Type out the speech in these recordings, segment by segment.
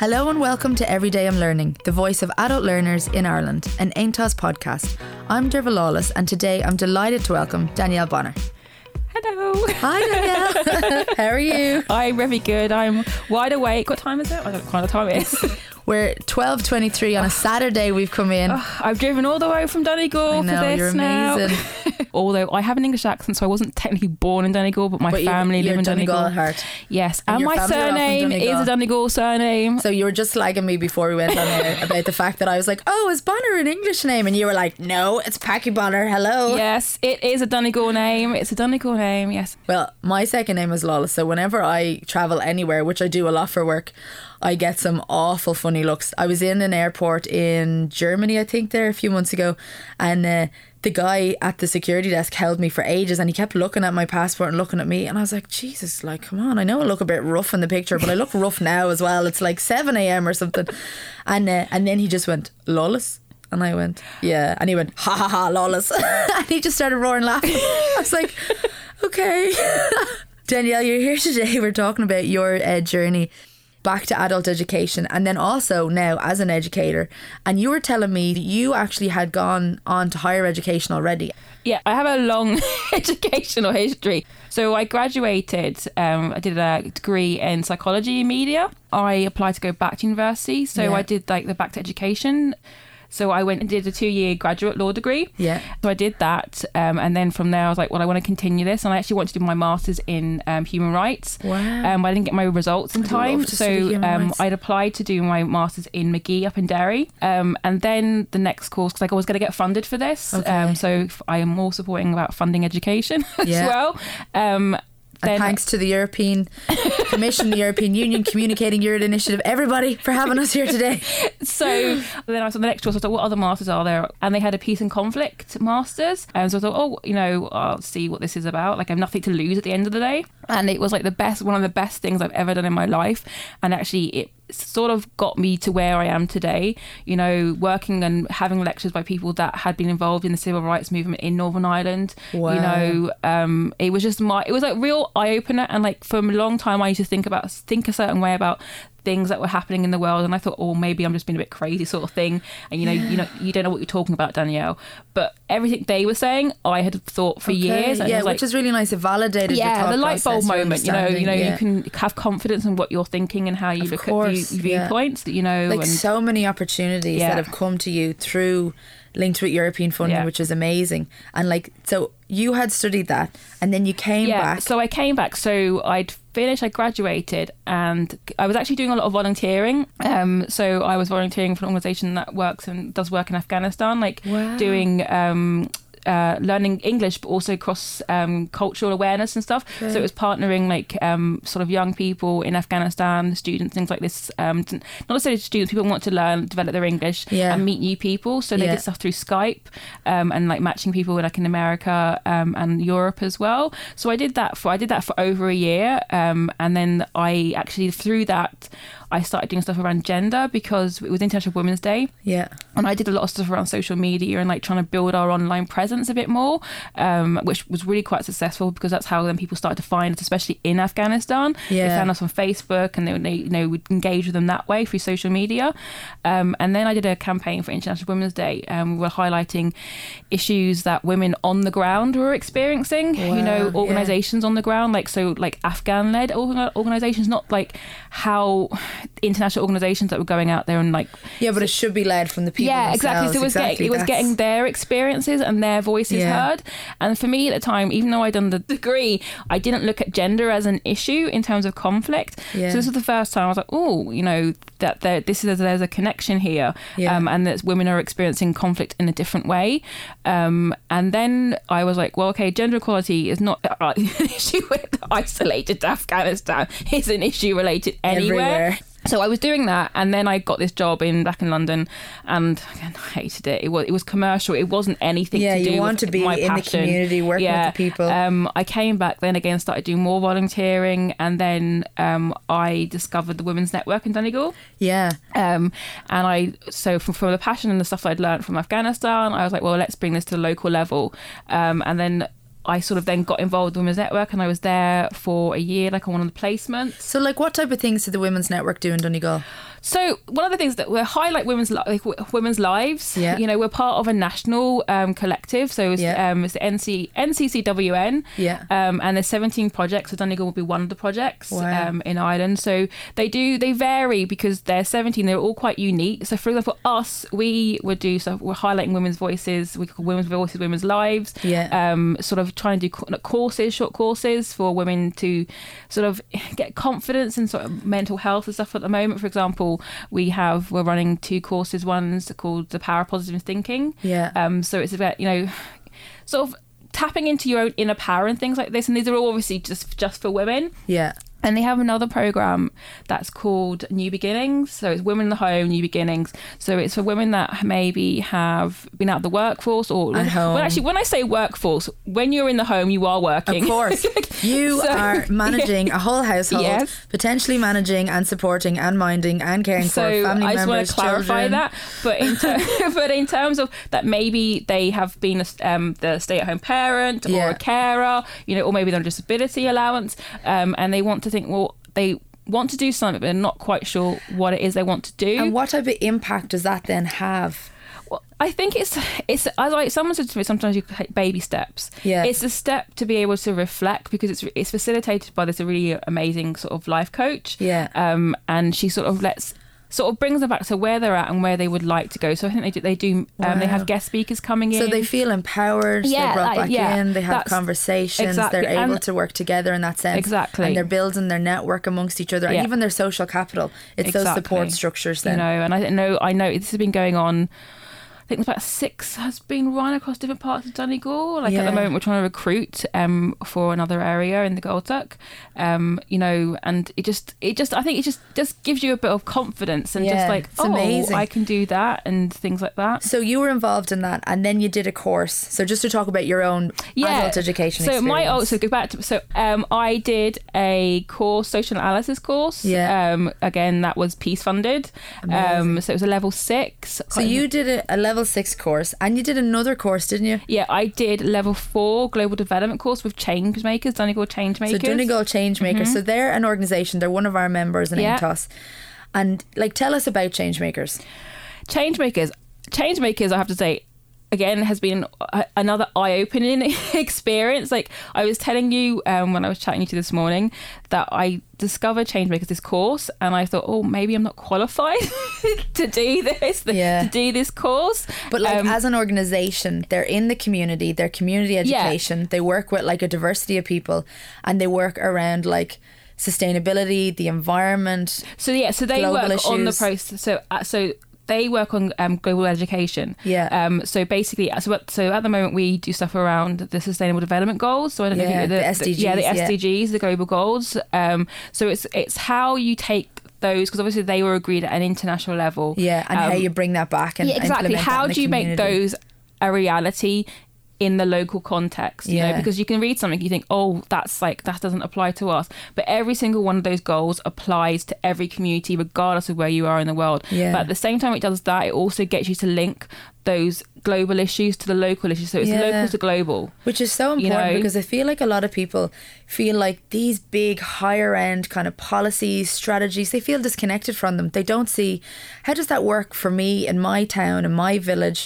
Hello and welcome to Everyday I'm Learning, the voice of adult learners in Ireland, an AONTAS podcast. I'm Derva Lawless and today I'm delighted to welcome Danielle Bonner. Hello. Hi Danielle, how are you? I'm very good. I'm wide awake. What time is it? I don't know what kind of time it is. We're 12.23 on a Saturday we've come in. I've driven all the way from Donegal I know, for this you're now. amazing. Although I have an English accent, so I wasn't technically born in Donegal, but my But family live in Donegal Donegal. heart. Yes, And and, my family are all from surname is a Donegal surname. So you were just slagging me before we went on air about the fact that I was like, oh, is Bonner an English name? And you were like, no, it's Packy Bonner, hello. Yes, it is a Donegal name. It's a Donegal name. Yes. Well, my second name is Lawless, so whenever I travel anywhere, which I do a lot for work, I get some awful funny looks. I was in an airport in Germany, I think, there a few months ago, and uh, the guy at the security desk held me for ages, and he kept looking at my passport and looking at me, and I was like, Jesus, like, come on, I know I look a bit rough in the picture, but I look rough now as well. It's like seven a.m. or something, and uh, and then he just went Lawless. And I went, yeah. And he went, ha ha ha, lawless. and he just started roaring laughing. I was like, okay. Danielle, you're here today. We're talking about your uh, journey back to adult education and then also now as an educator. And you were telling me that you actually had gone on to higher education already. Yeah, I have a long educational history. So I graduated, um, I did a degree in psychology and media. I applied to go back to university. So Yeah. I did like the back to education. So I went and did a two year graduate law degree. Yeah. So I did that. Um, and then from there, I was like, well, I want to continue this. And I actually wanted to do my master's in um, human rights. Wow. Um, but I didn't get my results in I'd time. So um. I'd applied to do my master's in Magee up in Derry. Um, and then the next course, because like I was going to get funded for this. Okay. Um, so I am more supporting about funding education as Yeah. well. Um, And thanks to the European Commission, the European Union, Communicating Europe Initiative, everybody for having us here today. so then I was on the next course. I thought, what other masters are there? And they had a peace and conflict masters. And so I thought, oh, you know, I'll see what this is about. Like I have nothing to lose at the end of the day. And it was like the best, one of the best things I've ever done in my life. And actually, it sort of got me to where I am today. You know, working and having lectures by people that had been involved in the civil rights movement in Northern Ireland. Wow. You know, um, it was just my, it was like real eye opener. And like for a long time, I used to think about, think a certain way about things that were happening in the world and I thought oh maybe I'm just being a bit crazy sort of thing and you know you know you don't know what you're talking about Danielle but everything they were saying I had thought for years and yeah, like which is really nice. It validated yeah the light bulb moment you know you know yeah. you can have confidence in what you're thinking and how you Of look course, at view, yeah. viewpoints you know like and so many opportunities Yeah. that have come to you through linked with European funding, Yeah. which is amazing. And like, so you had studied that, and then you came yeah back. so I came back so I'd finished I graduated and I was actually doing a lot of volunteering um so I was volunteering for an organization that works and does work in Afghanistan like Wow. doing um uh, learning English, but also cross um, cultural awareness and stuff. So it was partnering like um, sort of young people in Afghanistan, students, things like this. Um, not necessarily students, people want to learn, develop their English, Yeah. and meet new people. So they Yeah. did stuff through Skype um, and like matching people like in America um, and Europe as well. So I did that for I did that for over a year, um, and then I actually through that I started doing stuff around gender because it was International Women's Day yeah, and I did a lot of stuff around social media and like trying to build our online presence a bit more, um, which was really quite successful because that's how then people started to find us, especially in Afghanistan. Yeah. They found us on Facebook and they, they you know would engage with them that way through social media. Um, and then I did a campaign for International Women's Day. Um, we were highlighting issues that women on the ground were experiencing. Wow, you know, yeah. organizations on the ground, like so, like Afghan-led organizations, not like how international organizations that were going out there and like yeah, but it should be led from the people. yeah, exactly. So it was Exactly, getting it was getting their experiences and their voices Yeah. heard. And for me at the time, even though I'd done the degree, I didn't look at gender as an issue in terms of conflict. Yeah. So this was the first time I was like, oh, you know, that there this is there's a connection here, Yeah. um, and that women are experiencing conflict in a different way. Um, and then I was like, well, okay, gender equality is not uh, an issue with isolated Afghanistan. It's an issue related anywhere. Everywhere. So I was doing that, and then I got this job in back in London, and again, I hated it. It was it was commercial. It wasn't anything. Yeah, to do you want with to be my in the passion. community, working with the people. Um, I came back then again, started doing more volunteering, and then um, I discovered the Women's Network in Donegal. Yeah, Um, and I, so from, from the passion and the stuff I'd learned from Afghanistan, I was like, well, let's bring this to the local level. Um, and then I sort of then got involved with the Women's Network and I was there for a year, like on one of the placements. So, like, what type of things did the Women's Network do in Donegal? So one of the things that we highlight women's li- like, w- women's lives. Yeah. You know, we're part of a national um, collective. So it's, Yeah. um, it's the NC NCCWN. Yeah. Um, and there's 17 projects. So Donegal will be one of the projects Wow. um, in Ireland. So they do they vary because they're 17. They're all quite unique. So for example, us we would do so we're highlighting women's voices. We call women's voices women's lives. Yeah. Um, sort of trying to do co- courses, short courses for women to sort of get confidence and sort of mental health and stuff at the moment. For example, we have we're running two courses. One's called the Power of Positive Thinking. Yeah. Um, so it's about you know, sort of tapping into your own inner power and things like this. And these are all obviously just just for women. Yeah. And they have another program that's called New Beginnings. So it's Women in the Home, New Beginnings. So it's for women that maybe have been out of the workforce or At home. Well, actually, when I say workforce, when you're in the home, you are working. Of course. You So- are managing a whole household, Yes. potentially managing and supporting and minding and caring so for family I just want members. to clarify children. that. But in ter- but in terms of that, maybe they have been a, um, the stay-at-home parent or Yeah. a carer, you know, or maybe they're on disability allowance, um, and they want to think, well, they want to do something, but they're not quite sure what it is they want to do. And what type of impact does that then have? Well, I think it's it's as like someone said to me. Sometimes you take baby steps. Yeah. it's a step to be able to reflect because it's it's facilitated by this really amazing sort of life coach. Yeah. Um, and she sort of lets sort of brings them back to where they're at and where they would like to go. So I think they do. They do. Um, they have guest speakers coming in. So they feel empowered, Yeah, they're brought like, back yeah, in, they have conversations, exactly, they're able and- to work together in that sense. Exactly. And they're building their network amongst each other Yeah. and even their social capital. It's those support structures. structures you know, and I know I know this has been going on. I think about six has been run across different parts of Donegal. Like at the moment, we're trying to recruit um, for another area in the Gaeltacht. Um, you know, and it just, it just, I think it just just gives you a bit of confidence and Yeah, just like, oh, amazing. I can do that and things like that. So you were involved in that and then you did a course. So just to talk about your own adult education So my oh, experience. so go back to so um I did a course social analysis course. Yeah. Um again that was piece funded. Um so it was a level six. So you did a, a level six course and you did another course, didn't you? yeah, I did level four global development course with change makers, Donegal change makers. So Donegal Changemakers. So they're an organisation. They're one of our members in Mm-hmm. Yeah. And like, tell us about Changemakers. change makers change makers i have to say again has been a, another eye-opening experience like i was telling you um, when i was chatting to you this morning that i discovered change makers this course and i thought oh maybe i'm not qualified to do this the, Yeah. to do this course But like, Um, as an organisation, they're in the community. They're community education. yeah. They work with like a diversity of people, and they work around like sustainability, the environment. So yeah, so they work on the process. So uh, so they work on um, global education. Yeah. Um. So basically, so at, so at the moment we do stuff around the Sustainable Development Goals. So I don't know Yeah, if you, the yeah, the SDGs, yeah. The global goals. Um. So it's it's how you take those because obviously they were agreed at an international level. Yeah, and how Um, you bring that back and yeah, exactly. How do you make those a reality in the local context? You Yeah. know, because you can read something, you think, oh, that's like that doesn't apply to us, but every single one of those goals applies to every community, regardless of where you are in the world. Yeah. But at the same time, it does that. It also gets you to link those global issues to the local issues. So it's Yeah. local to global. Which is so important You know? because I feel like a lot of people feel like these big higher end kind of policies, strategies, they feel disconnected from them. They don't see how does that work for me in my town, in my village,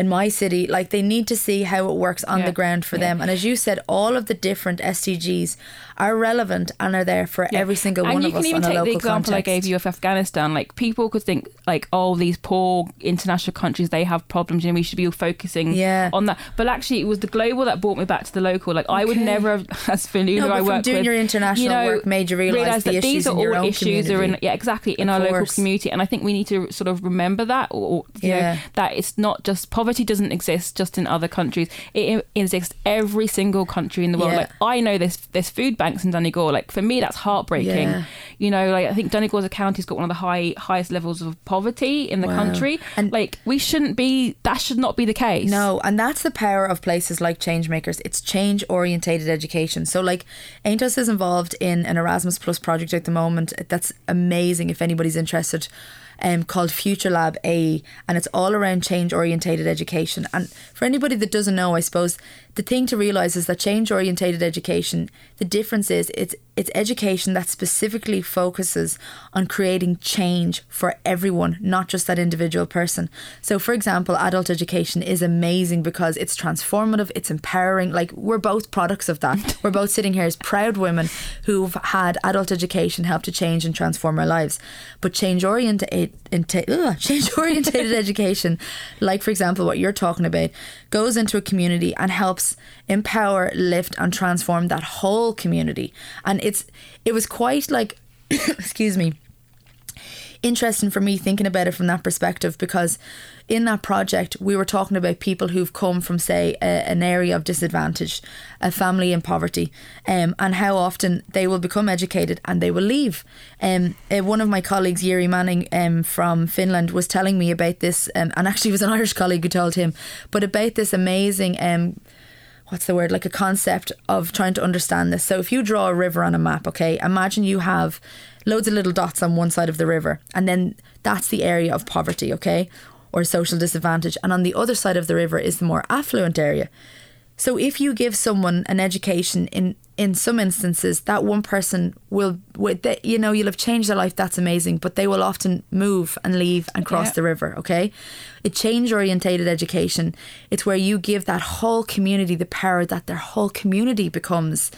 in my city. Like they need to see how it works on Yeah. the ground for Yeah. them. And as you said, all of the different SDGs are relevant and are there for every single and one of can us even on a take the example context. I gave you of Afghanistan. Like people could think like, oh, these poor international countries they have problems, and we should be all focusing Yeah. on that. But actually, it was the global that brought me back to the local. Like I would never, have, as Fanula No, I work doing with, your international you know, work made you realise the that these are all issues are in yeah exactly in Of our local community, and I think we need to sort of remember that, or, you Yeah. know, that it's not just poverty doesn't exist just in other countries. It, it exists every single country in the world. Yeah. Like I know there's there's food banks in Donegal. Like for me, that's heartbreaking. Yeah. You know, like I think Donegal as a county's got one of the high highest levels of poverty in the Wow. country. And- like we shouldn't be. That should not be the case. No, and that's the power of places like Changemakers. It's change orientated education. So, like, AONTAS is involved in an Erasmus Plus project at the moment. That's amazing if anybody's interested. Um, called Future Lab AE, and it's all around change orientated education. And for anybody that doesn't know, I suppose the thing to realize is that change orientated education, the difference is it's it's education that specifically focuses on creating change for everyone, not just that individual person. So, for example, adult education is amazing because it's transformative, it's empowering. Like, we're both products of that. we're both sitting here as proud women who've had adult education help to change and transform our lives. But change oriented, change orientated education, like, for example, what you're talking about, goes into a community and helps empower, lift, and transform that whole community. And it's it was quite like excuse me interesting for me thinking about it from that perspective because in that project we were talking about people who've come from say a, an area of disadvantage a family in poverty um, and how often they will become educated and they will leave. Um, uh, one of my colleagues Jyri Manninen um, from Finland was telling me about this um, and actually it was an Irish colleague who told him but about this amazing um, what's the word like a concept of trying to understand this. So if you draw a river on a map okay imagine you have loads of little dots on one side of the river. And then that's the area of poverty okay? Or social disadvantage. And on the other side of the river is the more affluent area. So if you give someone an education in in some instances that one person will they, you know you'll have changed their life that's amazing. But they will often move and leave and cross Yeah. the river okay? A change orientated education. It's where you give that whole community the power that their whole community becomes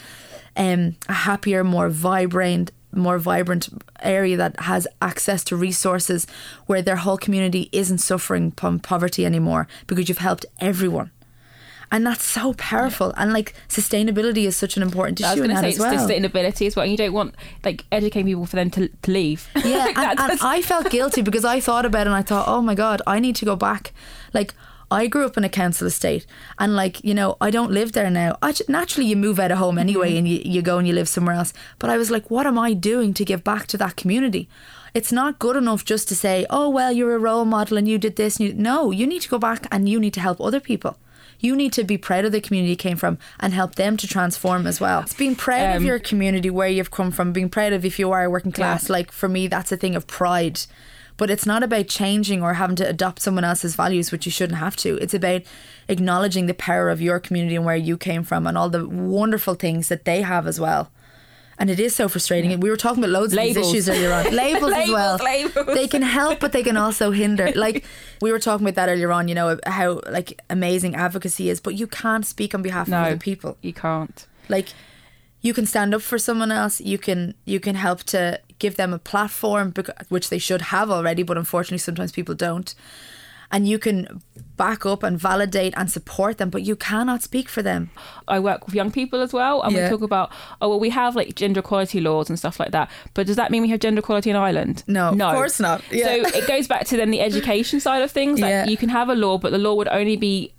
um, a happier more vibrant more vibrant area that has access to resources where their whole community isn't suffering from poverty anymore because you've helped everyone and that's so powerful and like sustainability is such an important I was issue in going to say well sustainability as well. And you don't want like educating people for them to, to leave. Yeah, Like, and, and I felt guilty because I thought about it and I thought, oh my god, I need to go back. Like I grew up in a council estate, and like you know, I don't live there now. I ju- naturally you move out of home anyway, and you, you go and you live somewhere else. But I was like, what am I doing to give back to that community? It's not good enough just to say, oh well, you're a role model and you did this. And you, no, you need to go back and you need to help other people. You need to be proud of the community you came from and help them to transform as well. It's being proud of Um, your community, where you've come from, being proud of if you are working class. Like for me, that's a thing of pride. But it's not about changing or having to adopt someone else's values, which you shouldn't have to. It's about acknowledging the power of your community and where you came from and all the wonderful things that they have as well. And it is so frustrating. We were talking about loads of Labels. these issues earlier on. Labels, as well. Labels, labels. They can help, but they can also hinder. Like we were talking about that earlier on. You know how like amazing advocacy is, but you can't speak on behalf No. of other people you can't. like you can stand up for someone else you can you can help to give them a platform which they should have already but unfortunately sometimes people don't and you can back up and validate and support them but you cannot speak for them I work with young people as well, and Yeah. we talk about oh well, we have like gender equality laws and stuff like that. But does that mean we have gender equality in Ireland? No, of no, course not. Yeah. So it goes back to then the education side of things. Like Yeah. you can have a law, but the law would only be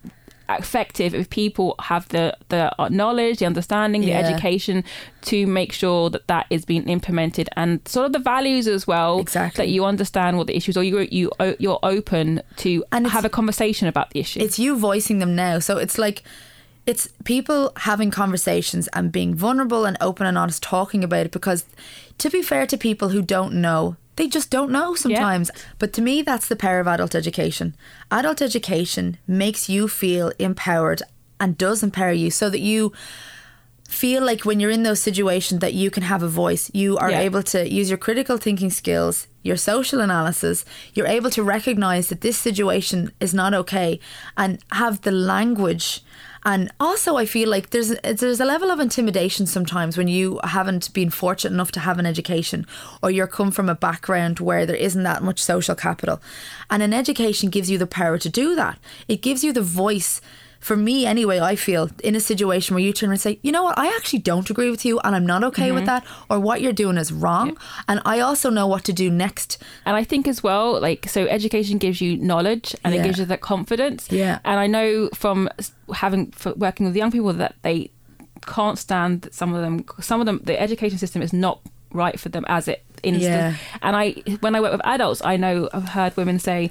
effective if people have the the knowledge, the understanding, the Yeah. education to make sure that that is being implemented, and sort of the values as well. Exactly. That you understand what the issues are. You you you're open to And have a conversation about the issue. it's you voicing them now so it's like it's people having conversations and being vulnerable and open and honest talking about it because to be fair to people who don't know they just don't know sometimes. But to me that's the power of adult education. Adult education makes you feel empowered and does empower you so that you feel like when you're in those situations that you can have a voice. You are Yeah. able to use your critical thinking skills your social analysis. You're able to recognize that this situation is not okay and have the language and also I feel like there's there's a level of intimidation sometimes when you haven't been fortunate enough to have an education or you're come from a background where there isn't that much social capital. And an education gives you the power to do that. It gives you the voice for me anyway, I feel in a situation where you turn around and say, you know what, I actually don't agree with you and I'm not okay Mm-hmm. with that, or what you're doing is wrong. And I also know what to do next. And I think as well, like, so education gives you knowledge and Yeah. it gives you that confidence. Yeah. And I know from having, working with young people that they can't stand some of them, some of them, the education system is not right for them as it instance. Yeah. And I, when I work with adults, I know I've heard women say,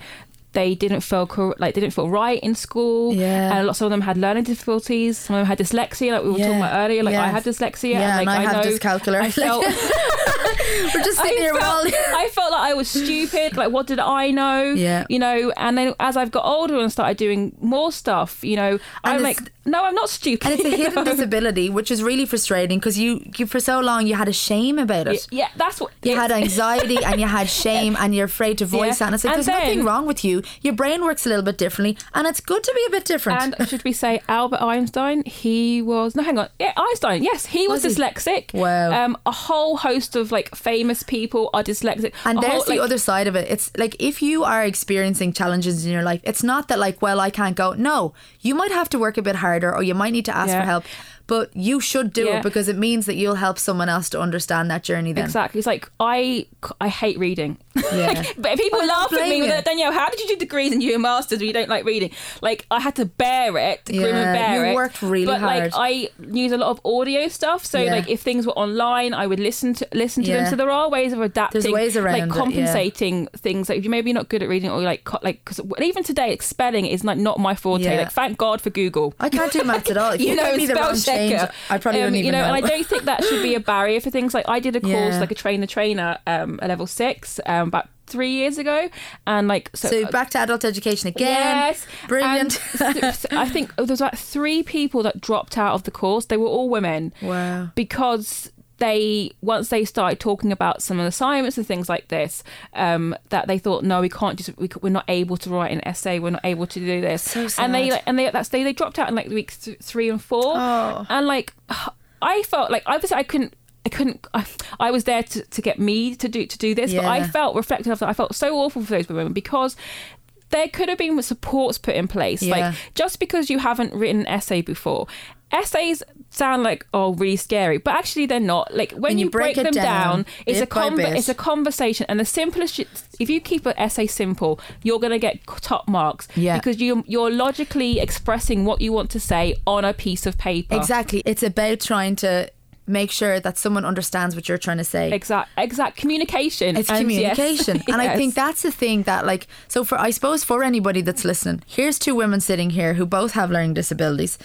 they didn't feel cor- like they didn't feel right in school, Yeah. and a lot some of them had learning difficulties. Some of them had dyslexia, like we were talking about earlier. Like Yeah. I had dyslexia, Yeah, and like and I have know dyscalculia. I felt We're just sitting I here felt, I felt like I was stupid. Like, what did I know? Yeah. You know, and then as I've got older and started doing more stuff, you know, I'm like, no, I'm not stupid. And it's a hidden disability, which is really frustrating because you, you, for so long, you had a shame about it. Yeah, that's what You had anxiety and you had shame and you're afraid to voice Yeah. that. And it's like, And there's nothing wrong with you. Your brain works a little bit differently and it's good to be a bit different. And should we say Albert Einstein? He was no, hang on, yeah, Einstein. Yes, he was, Was he? dyslexic. Wow. Um, a whole host of like famous people are dyslexic. And there's whole, the like, other side of it. It's like if you are experiencing challenges in your life, it's not that like, well, I can't go. No, you might have to work a bit harder or you might need to ask Yeah. for help. But you should do Yeah. it because it means that you'll help someone else to understand that journey then. Exactly. It's like I I hate reading. Yeah. but people don't laugh at me with that. Danielle, how did you do degrees and you a masters when you don't like reading? Like I had to bear it, grim Yeah, and bear you it. worked really but, hard. like I use a lot of audio stuff. So Yeah. like if things were online, I would listen to listen to Yeah. them. So there are ways of adapting. There's ways around it, like compensating things. Like if you maybe not good at reading or like like because even today like, spelling is like not my forte. Like thank God for Google. I can't do maths at all. You, you know, give me the spell change. I probably Um, don't even you know, know. and I don't think that should be a barrier for things. Like I did a course, Yeah. like a trainer trainer, um, at level six, um, about three years ago, and like so. so back to adult education again. Yes, Brilliant. I think there was about three people that dropped out of the course. They were all women Wow. because they once they started talking about some of the assignments and things like this, um, that they thought, no, we can't just we, we're not able to write an essay. We're not able to do this. So And they like, and they that's they they dropped out in like weeks th- three and four. Oh. And like, I felt like obviously I couldn't. I couldn't. I, I was there to, to get me to do to do this, but I felt reflective of that. I felt so awful for those women because there could have been supports put in place. Yeah. Like just because you haven't written an essay before, essays sound like oh really scary, but actually they're not. Like when, When you you, break break, them down, down, it's a conver- it's a conversation, and the simplest. If you keep an essay simple, you're gonna get top marks. Yeah. because you you're logically expressing what you want to say on a piece of paper. Exactly. It's about trying to make sure that someone understands what you're trying to say. Exact. Exact. Communication. It's and yes, communication. And I think that's the thing that like so for I suppose for anybody that's listening, here's two women sitting here who both have learning disabilities.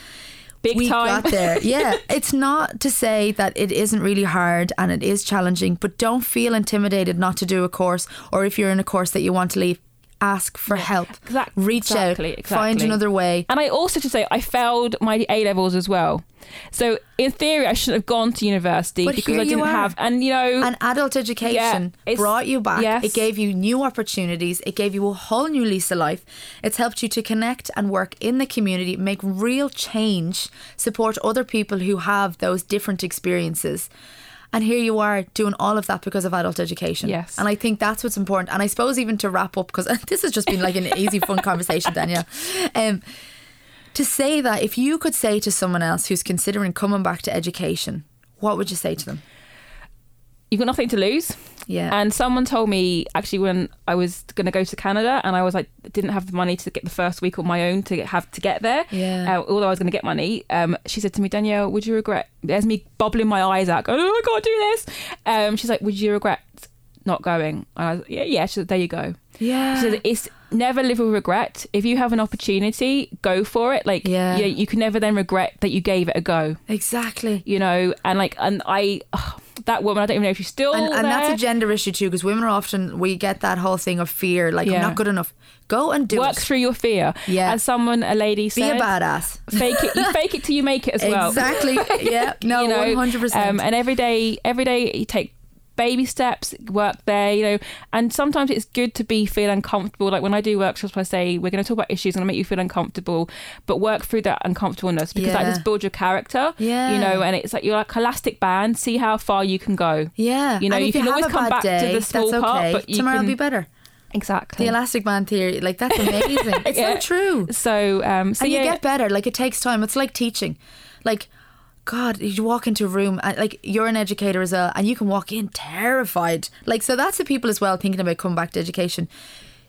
Big we time. got there. Yeah. It's not to say that it isn't really hard and it is challenging, but don't feel intimidated not to do a course or if you're in a course that you want to leave, ask for help. Exact- Reach exactly, out. Find another way. And I also should say I failed my A levels as well. So in theory, I shouldn't have gone to university But because I didn't have. And you know, And adult education Yeah, brought you back. yes. It gave you new opportunities. It gave you a whole new lease of life. It's helped you to connect and work in the community, make real change, support other people who have those different experiences. And here you are doing all of that because of adult education. Yes. And I think that's what's important. And I suppose even to wrap up, because this has just been like an easy, fun conversation, Danielle. Um, to say that if you could say to someone else who's considering coming back to education, what would you say to them? You've got nothing to lose. Yeah. And someone told me actually when I was going to go to Canada and I was like didn't have the money to get the first week on my own to get, have to get there. Yeah. Uh, although I was going to get money, um, she said to me, Danielle, would you regret? There's me bubbling my eyes out, going, oh, I can't do this. Um, she's like, would you regret not going? And I was, yeah, yeah. She said, there you go. Yeah. So it's never live with regret. If you have an opportunity, go for it. Like, Yeah. you, you can never then regret that you gave it a go. Exactly. You know, and like, and I, ugh, that woman, I don't even know if she's still And, and that's a gender issue too, because women are often we get that whole thing of fear, like I'm not good enough. Go and do it. work it. through your fear. Yeah. As someone, a lady Be said, a badass. fake it. You fake it till you make it as well. Exactly. Yeah. No. One hundred Um, percent. and every day, every day you take baby steps, work there, you know, and sometimes it's good to be feel uncomfortable. Like when I do workshops, I say we're going to talk about issues and make you feel uncomfortable, but work through that uncomfortableness because that just builds your character. Yeah. you know, and it's like you're like elastic band. See how far you can go. Yeah. You know, and you can always come back to the small that's part, okay. but you tomorrow will be better. Exactly. The elastic band theory, like that's amazing. it's Yeah. so true. so, um, so and yeah, you get better. Like it takes time. It's like teaching. Like, God, you walk into a room and like you're an educator as well, and you can walk in terrified. Like, so that's the people as well thinking about coming back to education.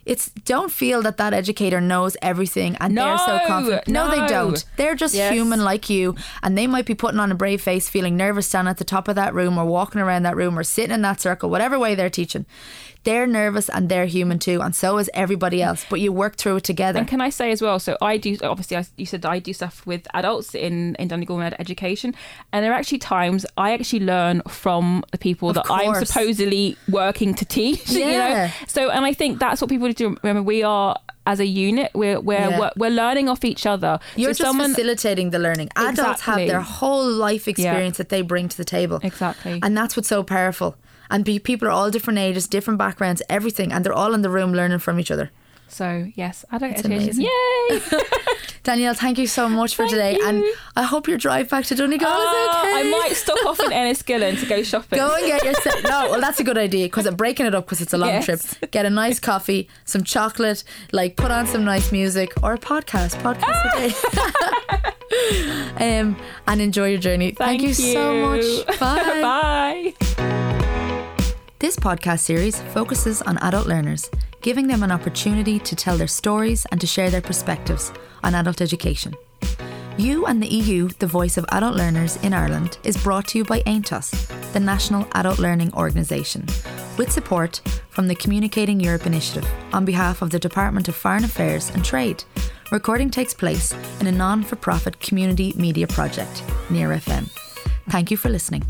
It's don't feel that that educator knows everything and they're so No, confident. No, they don't. They're just Yes. human like you, and they might be putting on a brave face, feeling nervous standing at the top of that room, or walking around that room, or sitting in that circle, whatever way they're teaching. They're nervous and they're human too, and so is everybody else. But you work through it together. And can I say as well? So I do obviously. I, you said I do stuff with adults in in Donegal Med Education, and there are actually times I actually learn from the people Of that I'm supposedly working to teach. You Yeah. know, so and I think that's what people remember. We are as a unit. We're we're Yeah. we're, we're learning off each other. You're so just someone facilitating the learning. Adults have their whole life experience that they bring to the table. Exactly. And that's what's so powerful. And be, people are all different ages, different backgrounds, everything, and they're all in the room learning from each other. So yes, adult That's education. amazing. Yay! Danielle, thank you so much for Thank today. you. And I hope your drive back to Donegal is Ah, okay. I might stop off in Enniskillen to go shopping. Go and get yourself. No, well, that's a good idea because I'm breaking it up because it's a long Yes. trip. Get a nice coffee, some chocolate, like put on some nice music or a podcast. Podcast today. um, and enjoy your journey. Thank, you, so much. Bye. Bye. This podcast series focuses on adult learners, giving them an opportunity to tell their stories and to share their perspectives on adult education. You and the EU, the voice of adult learners in Ireland, is brought to you by AONTAS, the National Adult Learning Organisation, with support from the Communicating Europe Initiative on behalf of the Department of Foreign Affairs and Trade. Recording takes place in a non for profit community media project, Near FM. Thank you for listening.